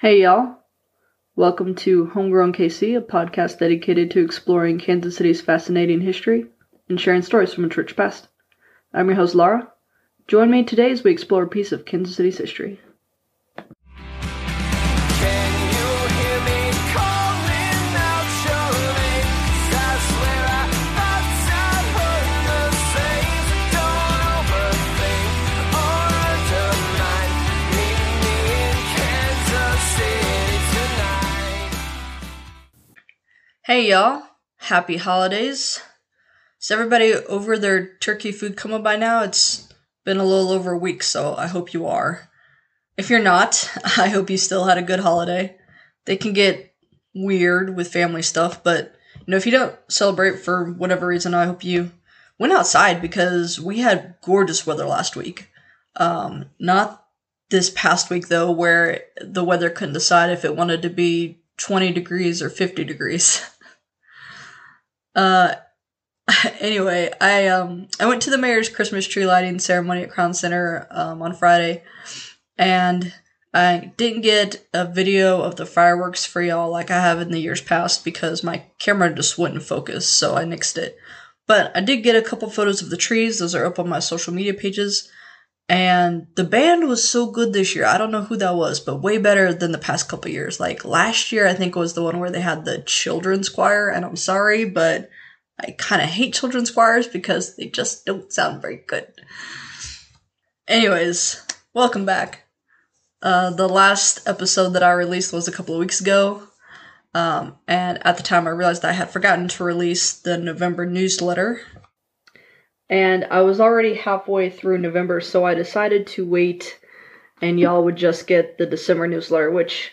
Hey, y'all. Welcome to Homegrown KC, a podcast dedicated to exploring Kansas City's fascinating history and sharing stories from a rich past. I'm your host, Lara. Join me today as we explore a piece of Kansas City's history. Hey, y'all. Happy holidays. Is everybody over their turkey food coma by now? It's been a little over a week, so I hope you are. If you're not, I hope you still had a good holiday. They can get weird with family stuff, but you know, if you don't celebrate for whatever reason, I hope you went outside because we had gorgeous weather last week. Um, not this past week though, where the weather couldn't decide if it wanted to be 20 degrees or 50 degrees. Uh, anyway, I um I went to the mayor's Christmas tree lighting ceremony at Crown Center um, on Friday, and I didn't get a video of the fireworks for y'all like I have in the years past because my camera just wouldn't focus, so I nixed it. But I did get a couple photos of the trees; those are up on my social media pages. And the band was so good this year. I don't know who that was, but way better than the past couple years. Like last year, I think was the one where they had the children's choir. And I'm sorry, but I kind of hate children's choirs because they just don't sound very good. Anyways, welcome back. Uh, the last episode that I released was a couple of weeks ago. Um, and at the time, I realized I had forgotten to release the November newsletter. And I was already halfway through November, so I decided to wait and y'all would just get the December newsletter, which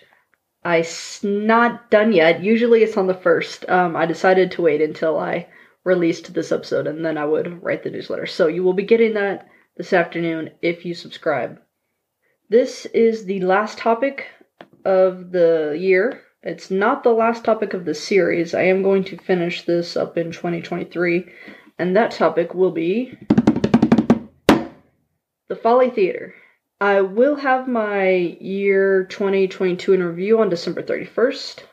I s- not done yet. Usually it's on the first. Um, I decided to wait until I released this episode and then I would write the newsletter. So you will be getting that this afternoon if you subscribe. This is the last topic of the year. It's not the last topic of the series. I am going to finish this up in 2023, and that topic will be the Folly Theater. I will have my year 2022 in review on December 31st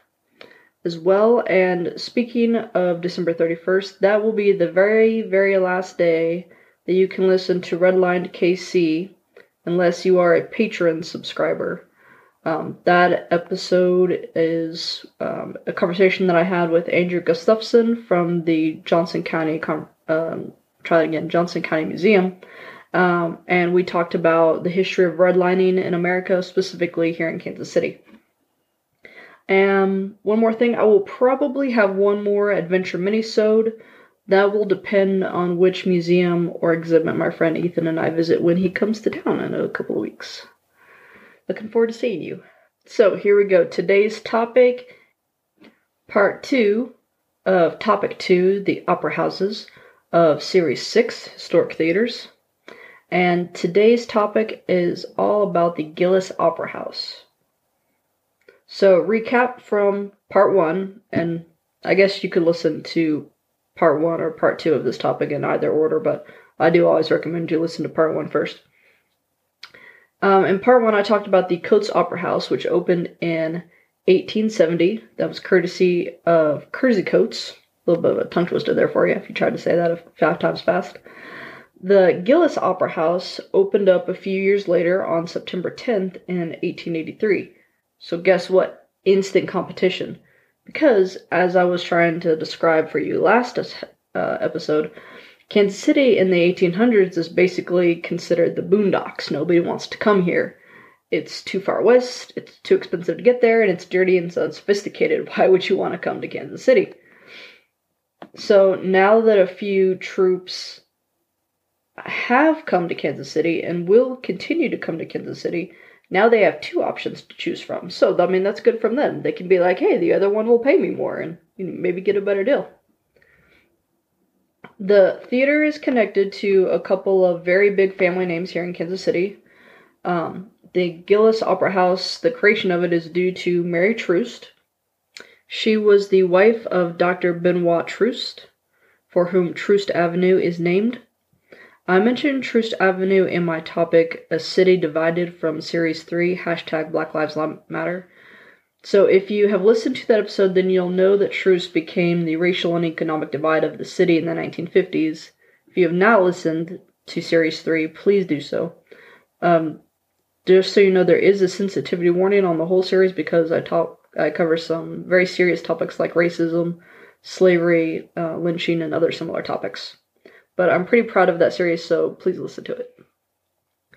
as well. And speaking of December 31st, that will be the very, very last day that you can listen to Redlined KC unless you are a patron subscriber. Um, that episode is um, a conversation that I had with Andrew Gustafson from the Johnson County, um, try again, Johnson County Museum. Um, and we talked about the history of redlining in America, specifically here in Kansas City. And one more thing, I will probably have one more adventure minisode. That will depend on which museum or exhibit my friend Ethan and I visit when he comes to town in a couple of weeks. Looking forward to seeing you. So here we go. Today's topic, part two of topic two, the opera houses of series six, historic theaters. And today's topic is all about the Gillis Opera House. So, recap from part one, and I guess you could listen to part one or part two of this topic in either order, but I do always recommend you listen to part one first. Um, in part one, I talked about the Coates Opera House, which opened in 1870. That was courtesy of Kersey Coates. A little bit of a tongue twister there for you if you tried to say that five times fast. The Gillis Opera House opened up a few years later on September 10th in 1883. So, guess what? Instant competition. Because, as I was trying to describe for you last uh, episode, Kansas City in the 1800s is basically considered the boondocks. Nobody wants to come here. It's too far west, it's too expensive to get there, and it's dirty and unsophisticated. Why would you want to come to Kansas City? So now that a few troops have come to Kansas City and will continue to come to Kansas City, now they have two options to choose from. So, I mean, that's good from them. They can be like, hey, the other one will pay me more and maybe get a better deal. The theater is connected to a couple of very big family names here in Kansas City. Um, the Gillis Opera House, the creation of it is due to Mary Troost. She was the wife of Dr. Benoit Troost, for whom Troost Avenue is named. I mentioned Troost Avenue in my topic, A City Divided from Series 3, hashtag Black Lives Matter. So if you have listened to that episode, then you'll know that Troost became the racial and economic divide of the city in the 1950s. If you have not listened to Series 3, please do so. Um, just so you know, there is a sensitivity warning on the whole series because I talk, I cover some very serious topics like racism, slavery, uh, lynching, and other similar topics. But I'm pretty proud of that series, so please listen to it.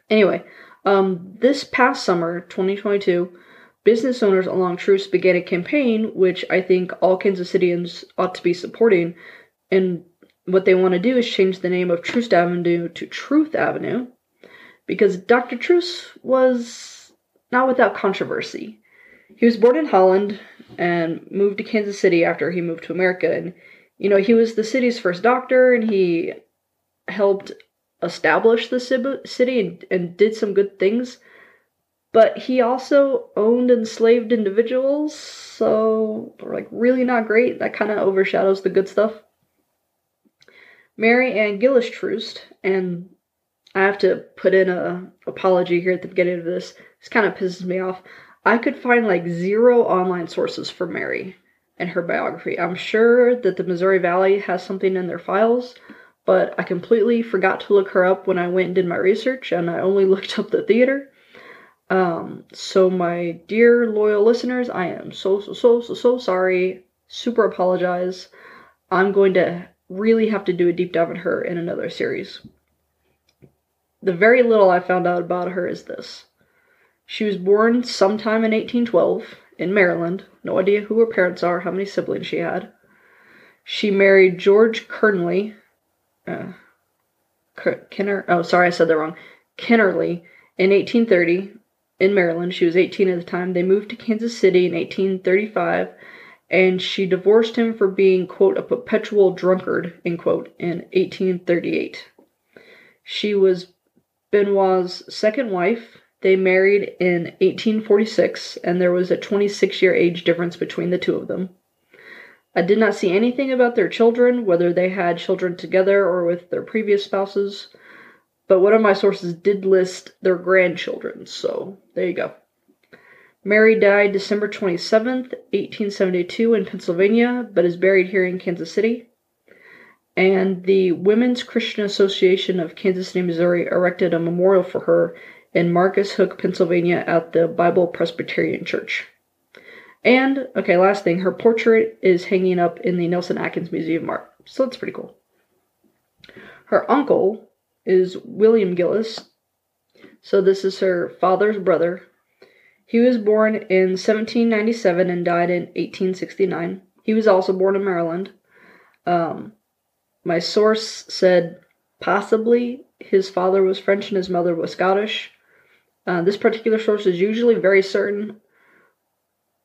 Anyway, um, this past summer, 2022, business owners along Troost began a campaign which I think all Kansas Cityans ought to be supporting. And what they want to do is change the name of Troost Avenue to Truth Avenue because Dr. Troost was not without controversy. He was born in Holland and moved to Kansas City after he moved to America. And, you know, he was the city's first doctor and he helped establish the city and, and did some good things. But he also owned enslaved individuals, so like really not great. That kind of overshadows the good stuff. Mary Ann Gillis Troost, and I have to put in a apology here at the beginning of this. This kind of pisses me off. I could find like zero online sources for Mary and her biography. I'm sure that the Missouri Valley has something in their files, but I completely forgot to look her up when I went and did my research, and I only looked up the theater. Um, so my dear loyal listeners, I am so so so so so sorry. Super apologize. I'm going to really have to do a deep dive on her in another series. The very little I found out about her is this. She was born sometime in 1812 in Maryland. No idea who her parents are, how many siblings she had. She married George Kernley. Uh. Oh, sorry, I said that wrong. Kennerly in 1830 in Maryland. She was 18 at the time. They moved to Kansas City in 1835, and she divorced him for being, quote, a perpetual drunkard, end quote, in 1838. She was Benoit's second wife. They married in 1846, and there was a 26 year age difference between the two of them. I did not see anything about their children, whether they had children together or with their previous spouses, but one of my sources did list their grandchildren, so there you go. Mary died December 27th, 1872, in Pennsylvania, but is buried here in Kansas City and the Women's Christian Association of Kansas City, Missouri erected a memorial for her in Marcus Hook, Pennsylvania at the Bible Presbyterian Church. And, okay, last thing, her portrait is hanging up in the Nelson Atkins Museum of Art. So that's pretty cool. Her uncle is William Gillis. So this is her father's brother. He was born in 1797 and died in 1869. He was also born in Maryland. Um, my source said possibly his father was French and his mother was Scottish. Uh, this particular source is usually very certain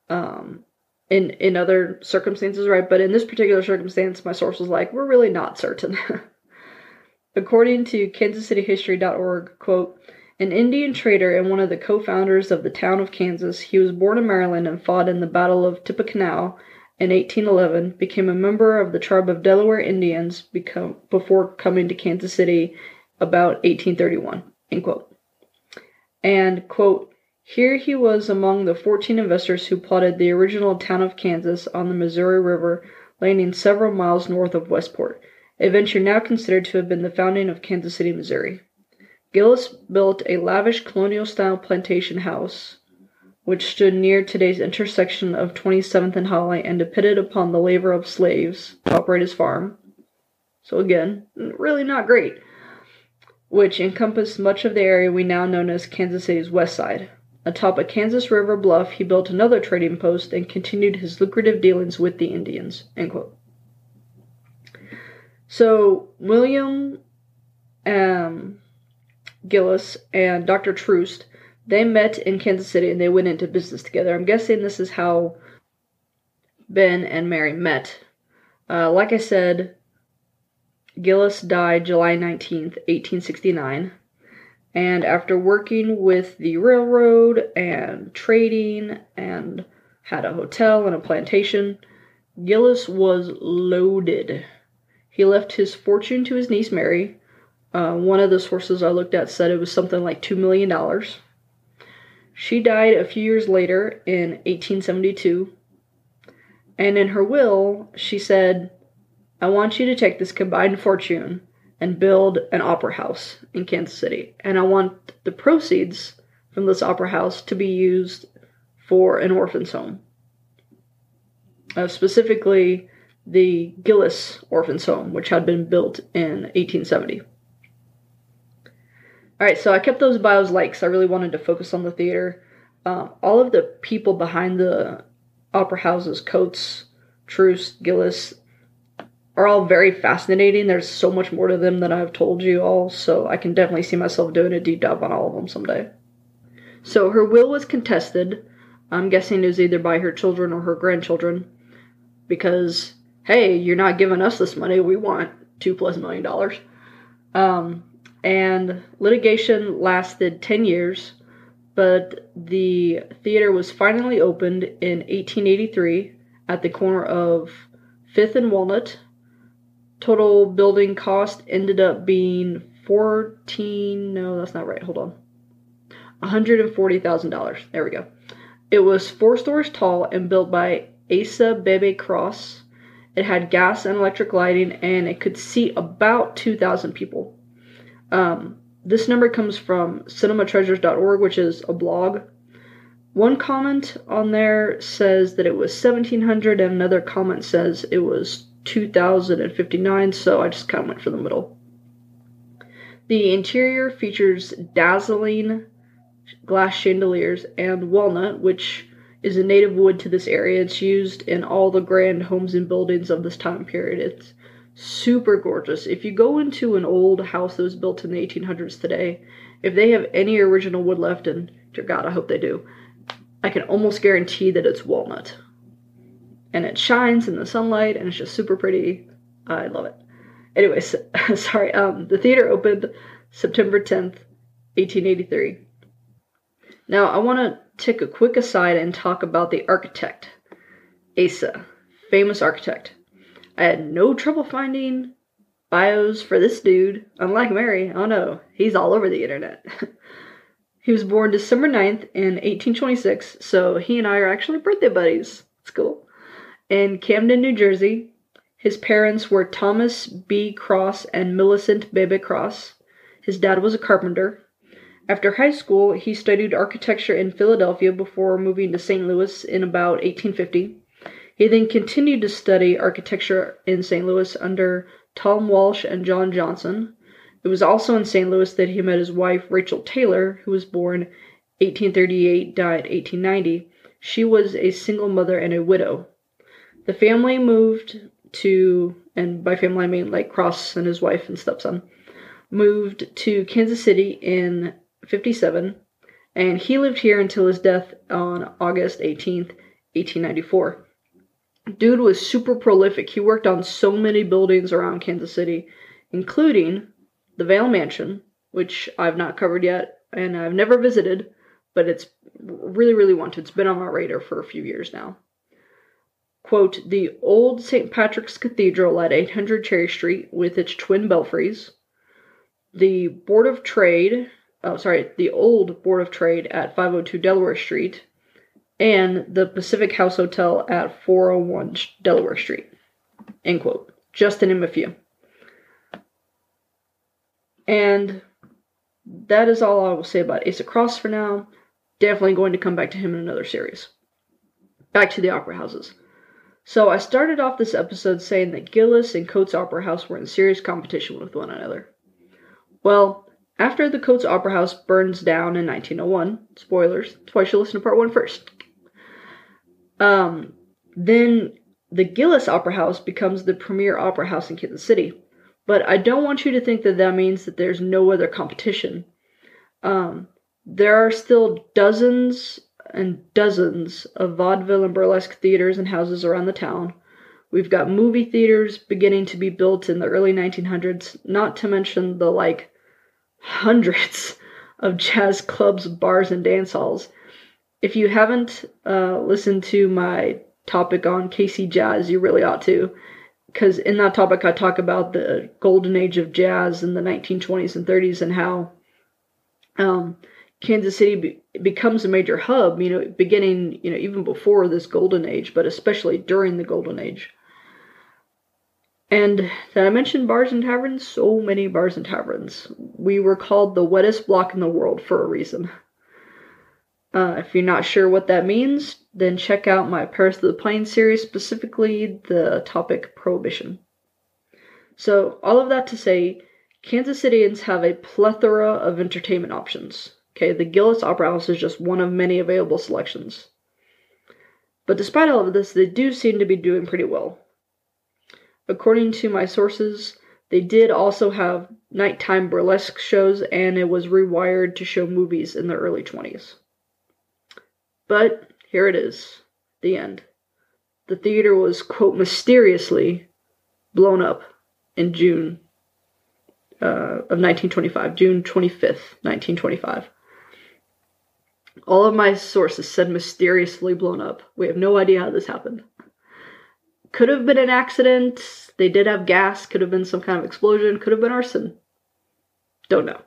um, in in other circumstances, right? But in this particular circumstance, my source was like, we're really not certain. According to KansasCityHistory.org, quote, an Indian trader and one of the co-founders of the town of Kansas, he was born in Maryland and fought in the Battle of Tippecanoe in 1811, became a member of the tribe of Delaware Indians become, before coming to Kansas City about 1831. End quote. And, quote, here he was among the 14 investors who plotted the original town of Kansas on the Missouri River, landing several miles north of Westport, a venture now considered to have been the founding of Kansas City, Missouri. Gillis built a lavish colonial style plantation house which stood near today's intersection of 27th and Holly and depended upon the labor of slaves to operate his farm. So, again, really not great. Which encompassed much of the area we now know as Kansas City's west side. Atop a Kansas River bluff, he built another trading post and continued his lucrative dealings with the Indians. So, William um, Gillis and Dr. Troost they met in Kansas City and they went into business together. I'm guessing this is how Ben and Mary met. Uh, like I said, Gillis died July 19th, 1869. And after working with the railroad and trading and had a hotel and a plantation, Gillis was loaded. He left his fortune to his niece Mary. Uh, one of the sources I looked at said it was something like $2 million. She died a few years later in 1872. And in her will, she said, I want you to take this combined fortune and build an opera house in Kansas City. And I want the proceeds from this opera house to be used for an orphan's home. Uh, specifically, the Gillis Orphans Home, which had been built in 1870. All right, so I kept those bios light because I really wanted to focus on the theater. Uh, all of the people behind the opera houses, Coates, Troost, Gillis, are all very fascinating. There's so much more to them than I've told you all, so I can definitely see myself doing a deep dive on all of them someday. So her will was contested. I'm guessing it was either by her children or her grandchildren, because hey, you're not giving us this money. We want two plus million dollars. Um, and litigation lasted 10 years, but the theater was finally opened in 1883 at the corner of 5th and Walnut. Total building cost ended up being 14 no, that's not right. Hold on. $140,000. There we go. It was 4 stories tall and built by Asa Beebe Cross. It had gas and electric lighting and it could seat about 2,000 people. Um, this number comes from cinematreasures.org, which is a blog. One comment on there says that it was 1700, and another comment says it was 2059, so I just kind of went for the middle. The interior features dazzling glass chandeliers and walnut, which is a native wood to this area. It's used in all the grand homes and buildings of this time period. It's super gorgeous. If you go into an old house that was built in the 1800s today, if they have any original wood left, and dear God, I hope they do, I can almost guarantee that it's walnut. And it shines in the sunlight, and it's just super pretty. I love it. Anyways, sorry. Um, the theater opened September 10th, 1883. Now, I want to take a quick aside and talk about the architect, Asa, famous architect. I had no trouble finding bios for this dude. Unlike Mary, oh no, he's all over the internet. he was born December 9th in 1826, so he and I are actually birthday buddies. It's cool. In Camden, New Jersey. His parents were Thomas B. Cross and Millicent Beebe Cross. His dad was a carpenter. After high school, he studied architecture in Philadelphia before moving to St. Louis in about 1850. He then continued to study architecture in St. Louis under Tom Walsh and John Johnson. It was also in St. Louis that he met his wife, Rachel Taylor, who was born 1838, died 1890. She was a single mother and a widow. The family moved to, and by family I mean like Cross and his wife and stepson, moved to Kansas City in 57, and he lived here until his death on August 18th, 1894. Dude was super prolific. He worked on so many buildings around Kansas City, including the Vaile Mansion, which I've not covered yet and I've never visited, but it's really, really wanted. It's been on my radar for a few years now. Quote, the old St. Patrick's Cathedral at 800 Cherry Street with its twin belfries, the Board of Trade, oh, sorry, the old Board of Trade at 502 Delaware Street, and the Pacific House Hotel at 401 Delaware Street. End quote. Just to name a few. And that is all I will say about Asa Cross for now. Definitely going to come back to him in another series. Back to the opera houses. So I started off this episode saying that Gillis and Coates Opera House were in serious competition with one another. Well, after the Coates Opera House burns down in 1901, spoilers, that's why you should listen to part one first. Um, then the Gillis Opera House becomes the premier opera house in Kansas City. But I don't want you to think that that means that there's no other competition. Um, there are still dozens and dozens of vaudeville and burlesque theaters and houses around the town. We've got movie theaters beginning to be built in the early 1900s, not to mention the like hundreds of jazz clubs, bars, and dance halls. If you haven't uh, listened to my topic on KC Jazz, you really ought to. Because in that topic, I talk about the golden age of jazz in the 1920s and 30s and how um, Kansas City be- becomes a major hub, you know, beginning, you know, even before this golden age, but especially during the golden age. And then I mentioned bars and taverns, so many bars and taverns. We were called the wettest block in the world for a reason. Uh, if you're not sure what that means, then check out my Paris to the Plains series, specifically the topic prohibition. So, all of that to say, Kansas Cityans have a plethora of entertainment options. Okay, the Gillis Opera House is just one of many available selections. But despite all of this, they do seem to be doing pretty well. According to my sources, they did also have nighttime burlesque shows and it was rewired to show movies in the early 20s. But here it is, the end. The theater was, quote, mysteriously blown up in June uh, of 1925, June 25th, 1925. All of my sources said mysteriously blown up. We have no idea how this happened. Could have been an accident. They did have gas. Could have been some kind of explosion. Could have been arson. Don't know.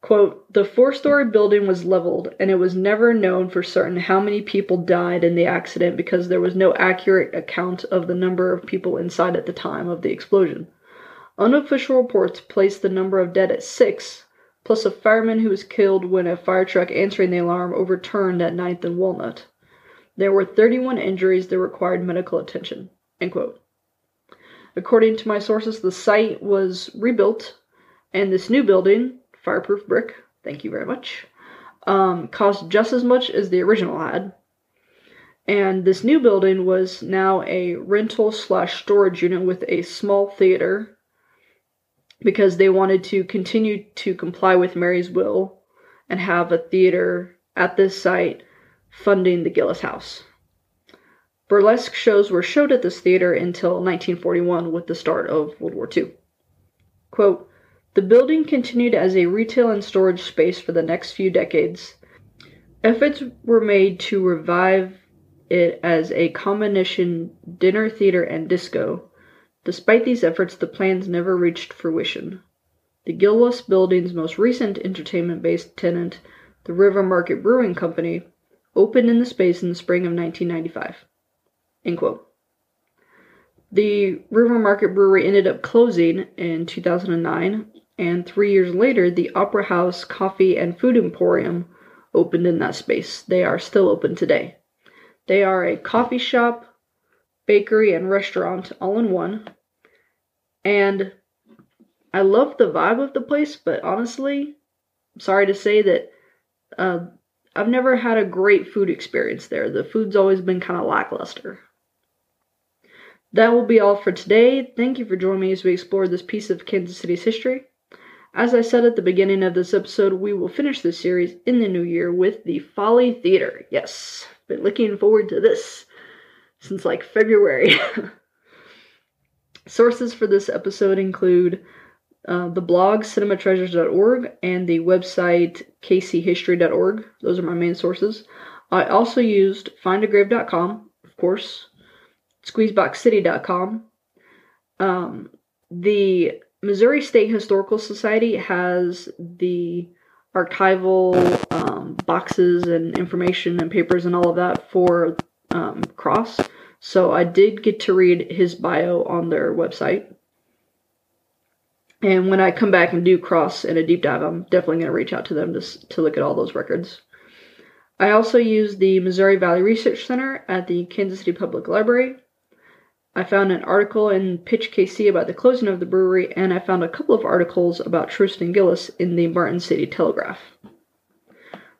Quote, the four story building was leveled, and it was never known for certain how many people died in the accident because there was no accurate account of the number of people inside at the time of the explosion. Unofficial reports placed the number of dead at six, plus a fireman who was killed when a fire truck answering the alarm overturned at 9th and Walnut. There were 31 injuries that required medical attention. End quote. According to my sources, the site was rebuilt, and this new building, fireproof brick, thank you very much, um, cost just as much as the original had. And this new building was now a rental slash storage unit with a small theater because they wanted to continue to comply with Mary's will and have a theater at this site funding the Gillis House. Burlesque shows were showed at this theater until 1941 with the start of World War II. Quote, the building continued as a retail and storage space for the next few decades. Efforts were made to revive it as a combination dinner theater and disco. Despite these efforts, the plans never reached fruition. The Gillis building's most recent entertainment based tenant, the River Market Brewing Company, opened in the space in the spring of 1995. End quote. The River Market Brewery ended up closing in 2009, and three years later, the Opera House Coffee and Food Emporium opened in that space. They are still open today. They are a coffee shop, bakery, and restaurant all in one. And I love the vibe of the place, but honestly, I'm sorry to say that uh, I've never had a great food experience there. The food's always been kind of lackluster. That will be all for today. Thank you for joining me as we explore this piece of Kansas City's history. As I said at the beginning of this episode, we will finish this series in the new year with the Folly Theater. Yes, been looking forward to this since like February. Sources for this episode include uh, the blog cinematreasures.org and the website kchistory.org. Those are my main sources. I also used findagrave.com, of course, squeezeboxcity.com. Um, the Missouri State Historical Society has the archival um, boxes and information and papers and all of that for um, Cross. So I did get to read his bio on their website. And when I come back and do Cross in a deep dive, I'm definitely going to reach out to them to, to look at all those records. I also used the Missouri Valley Research Center at the Kansas City Public Library. I found an article in Pitch KC about the closing of the brewery, and I found a couple of articles about Tristan Gillis in the Martin City Telegraph.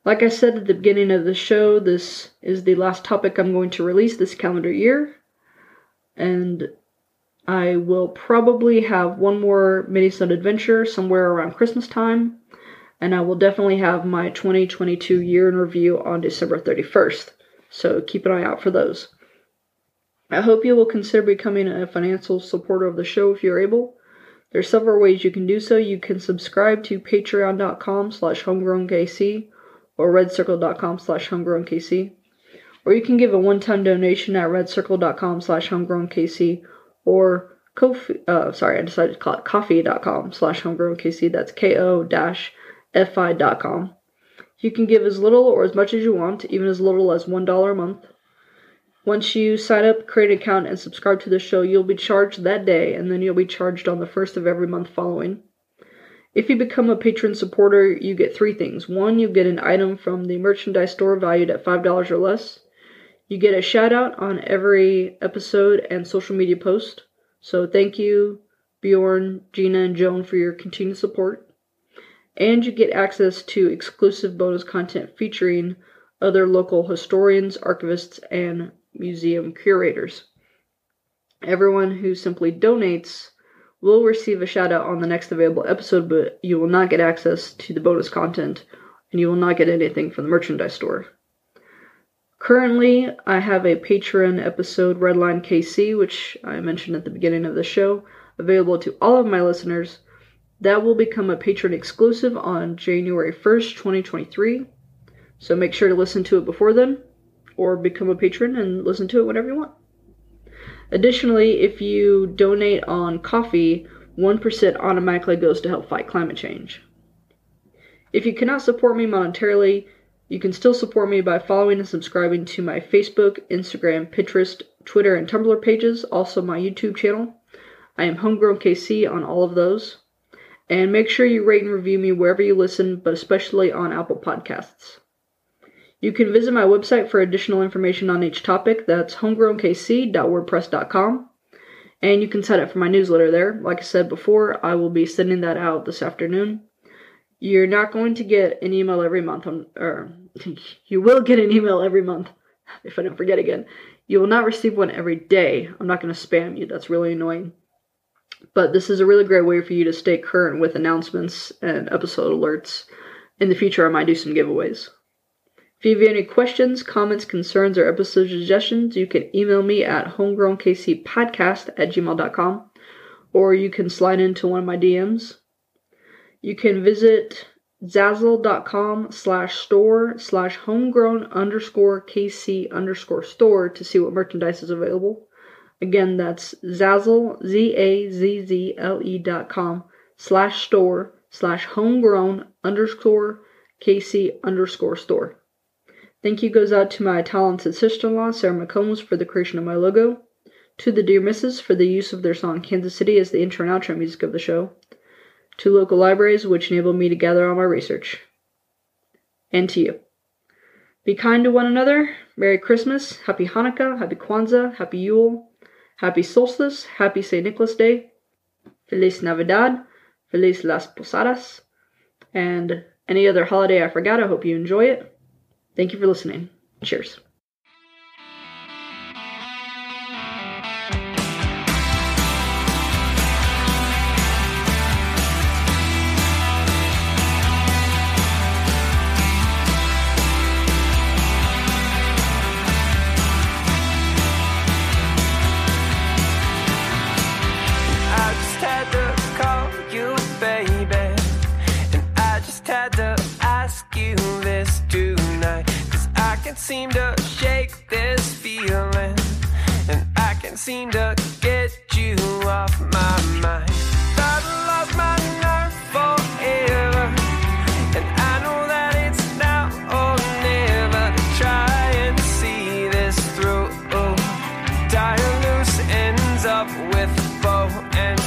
Like I said at the beginning of the show, this is the last topic I'm going to release this calendar year, and I will probably have one more minisode adventure somewhere around Christmas time, and I will definitely have my 2022 year in review on December 31st, so keep an eye out for those. I hope you will consider becoming a financial supporter of the show if you're able. There are several ways you can do so. You can subscribe to patreon.com slash homegrownkc or redcircle.com slash homegrownkc. Or you can give a one-time donation at redcircle.com slash homegrownkc or Kofi, uh, sorry, I decided to call it coffee.com slash homegrownkc. That's K-O dash fi.com. You can give as little or as much as you want, even as little as $1 a month. Once you sign up, create an account, and subscribe to the show, you'll be charged that day, and then you'll be charged on the first of every month following. If you become a patron supporter, you get three things. One, you get an item from the merchandise store valued at $5 or less. You get a shout out on every episode and social media post. So thank you, Bjorn, Gina, and Joan for your continued support. And you get access to exclusive bonus content featuring other local historians, archivists, and museum curators. Everyone who simply donates will receive a shout out on the next available episode, but you will not get access to the bonus content and you will not get anything from the merchandise store. Currently, I have a Patreon episode, Redline KC, which I mentioned at the beginning of the show, available to all of my listeners. That will become a patron exclusive on January 1st, 2023. So make sure to listen to it before then, or become a patron and listen to it whenever you want. Additionally, if you donate on coffee, 1% automatically goes to help fight climate change. If you cannot support me monetarily, you can still support me by following and subscribing to my Facebook, Instagram, Pinterest, Twitter, and Tumblr pages, also my YouTube channel. I am Homegrown KC on all of those. And make sure you rate and review me wherever you listen, but especially on Apple Podcasts. You can visit my website for additional information on each topic. That's homegrownkc.wordpress.com. And you can sign up for my newsletter there. Like I said before, I will be sending that out this afternoon. You're not going to get an email every month, on, or you will get an email every month if I don't forget again. You will not receive one every day. I'm not going to spam you, that's really annoying. But this is a really great way for you to stay current with announcements and episode alerts. In the future, I might do some giveaways. If you have any questions, comments, concerns, or episode suggestions, you can email me at homegrownkcpodcast at gmail.com or you can slide into one of my DMs. You can visit zazzle.com slash store slash homegrown underscore kc underscore store to see what merchandise is available. Again, that's zazzle, Z-A-Z-Z-L-E dot com slash store slash homegrown underscore kc underscore store. Thank you goes out to my talented sister-in-law, Sarah McCombs, for the creation of my logo, to the Dear Misses for the use of their song Kansas City as the intro and outro music of the show, to local libraries which enabled me to gather all my research, and to you. Be kind to one another. Merry Christmas, Happy Hanukkah, Happy Kwanzaa, Happy Yule, Happy Solstice, Happy St. Nicholas Day, Feliz Navidad, Feliz Las Posadas, and any other holiday I forgot. I hope you enjoy it. Thank you for listening. Cheers. seem to shake this feeling, and I can't seem to get you off my mind. My nerve forever, and I know that it's now or never to try and see this through. Loose ends up with bow and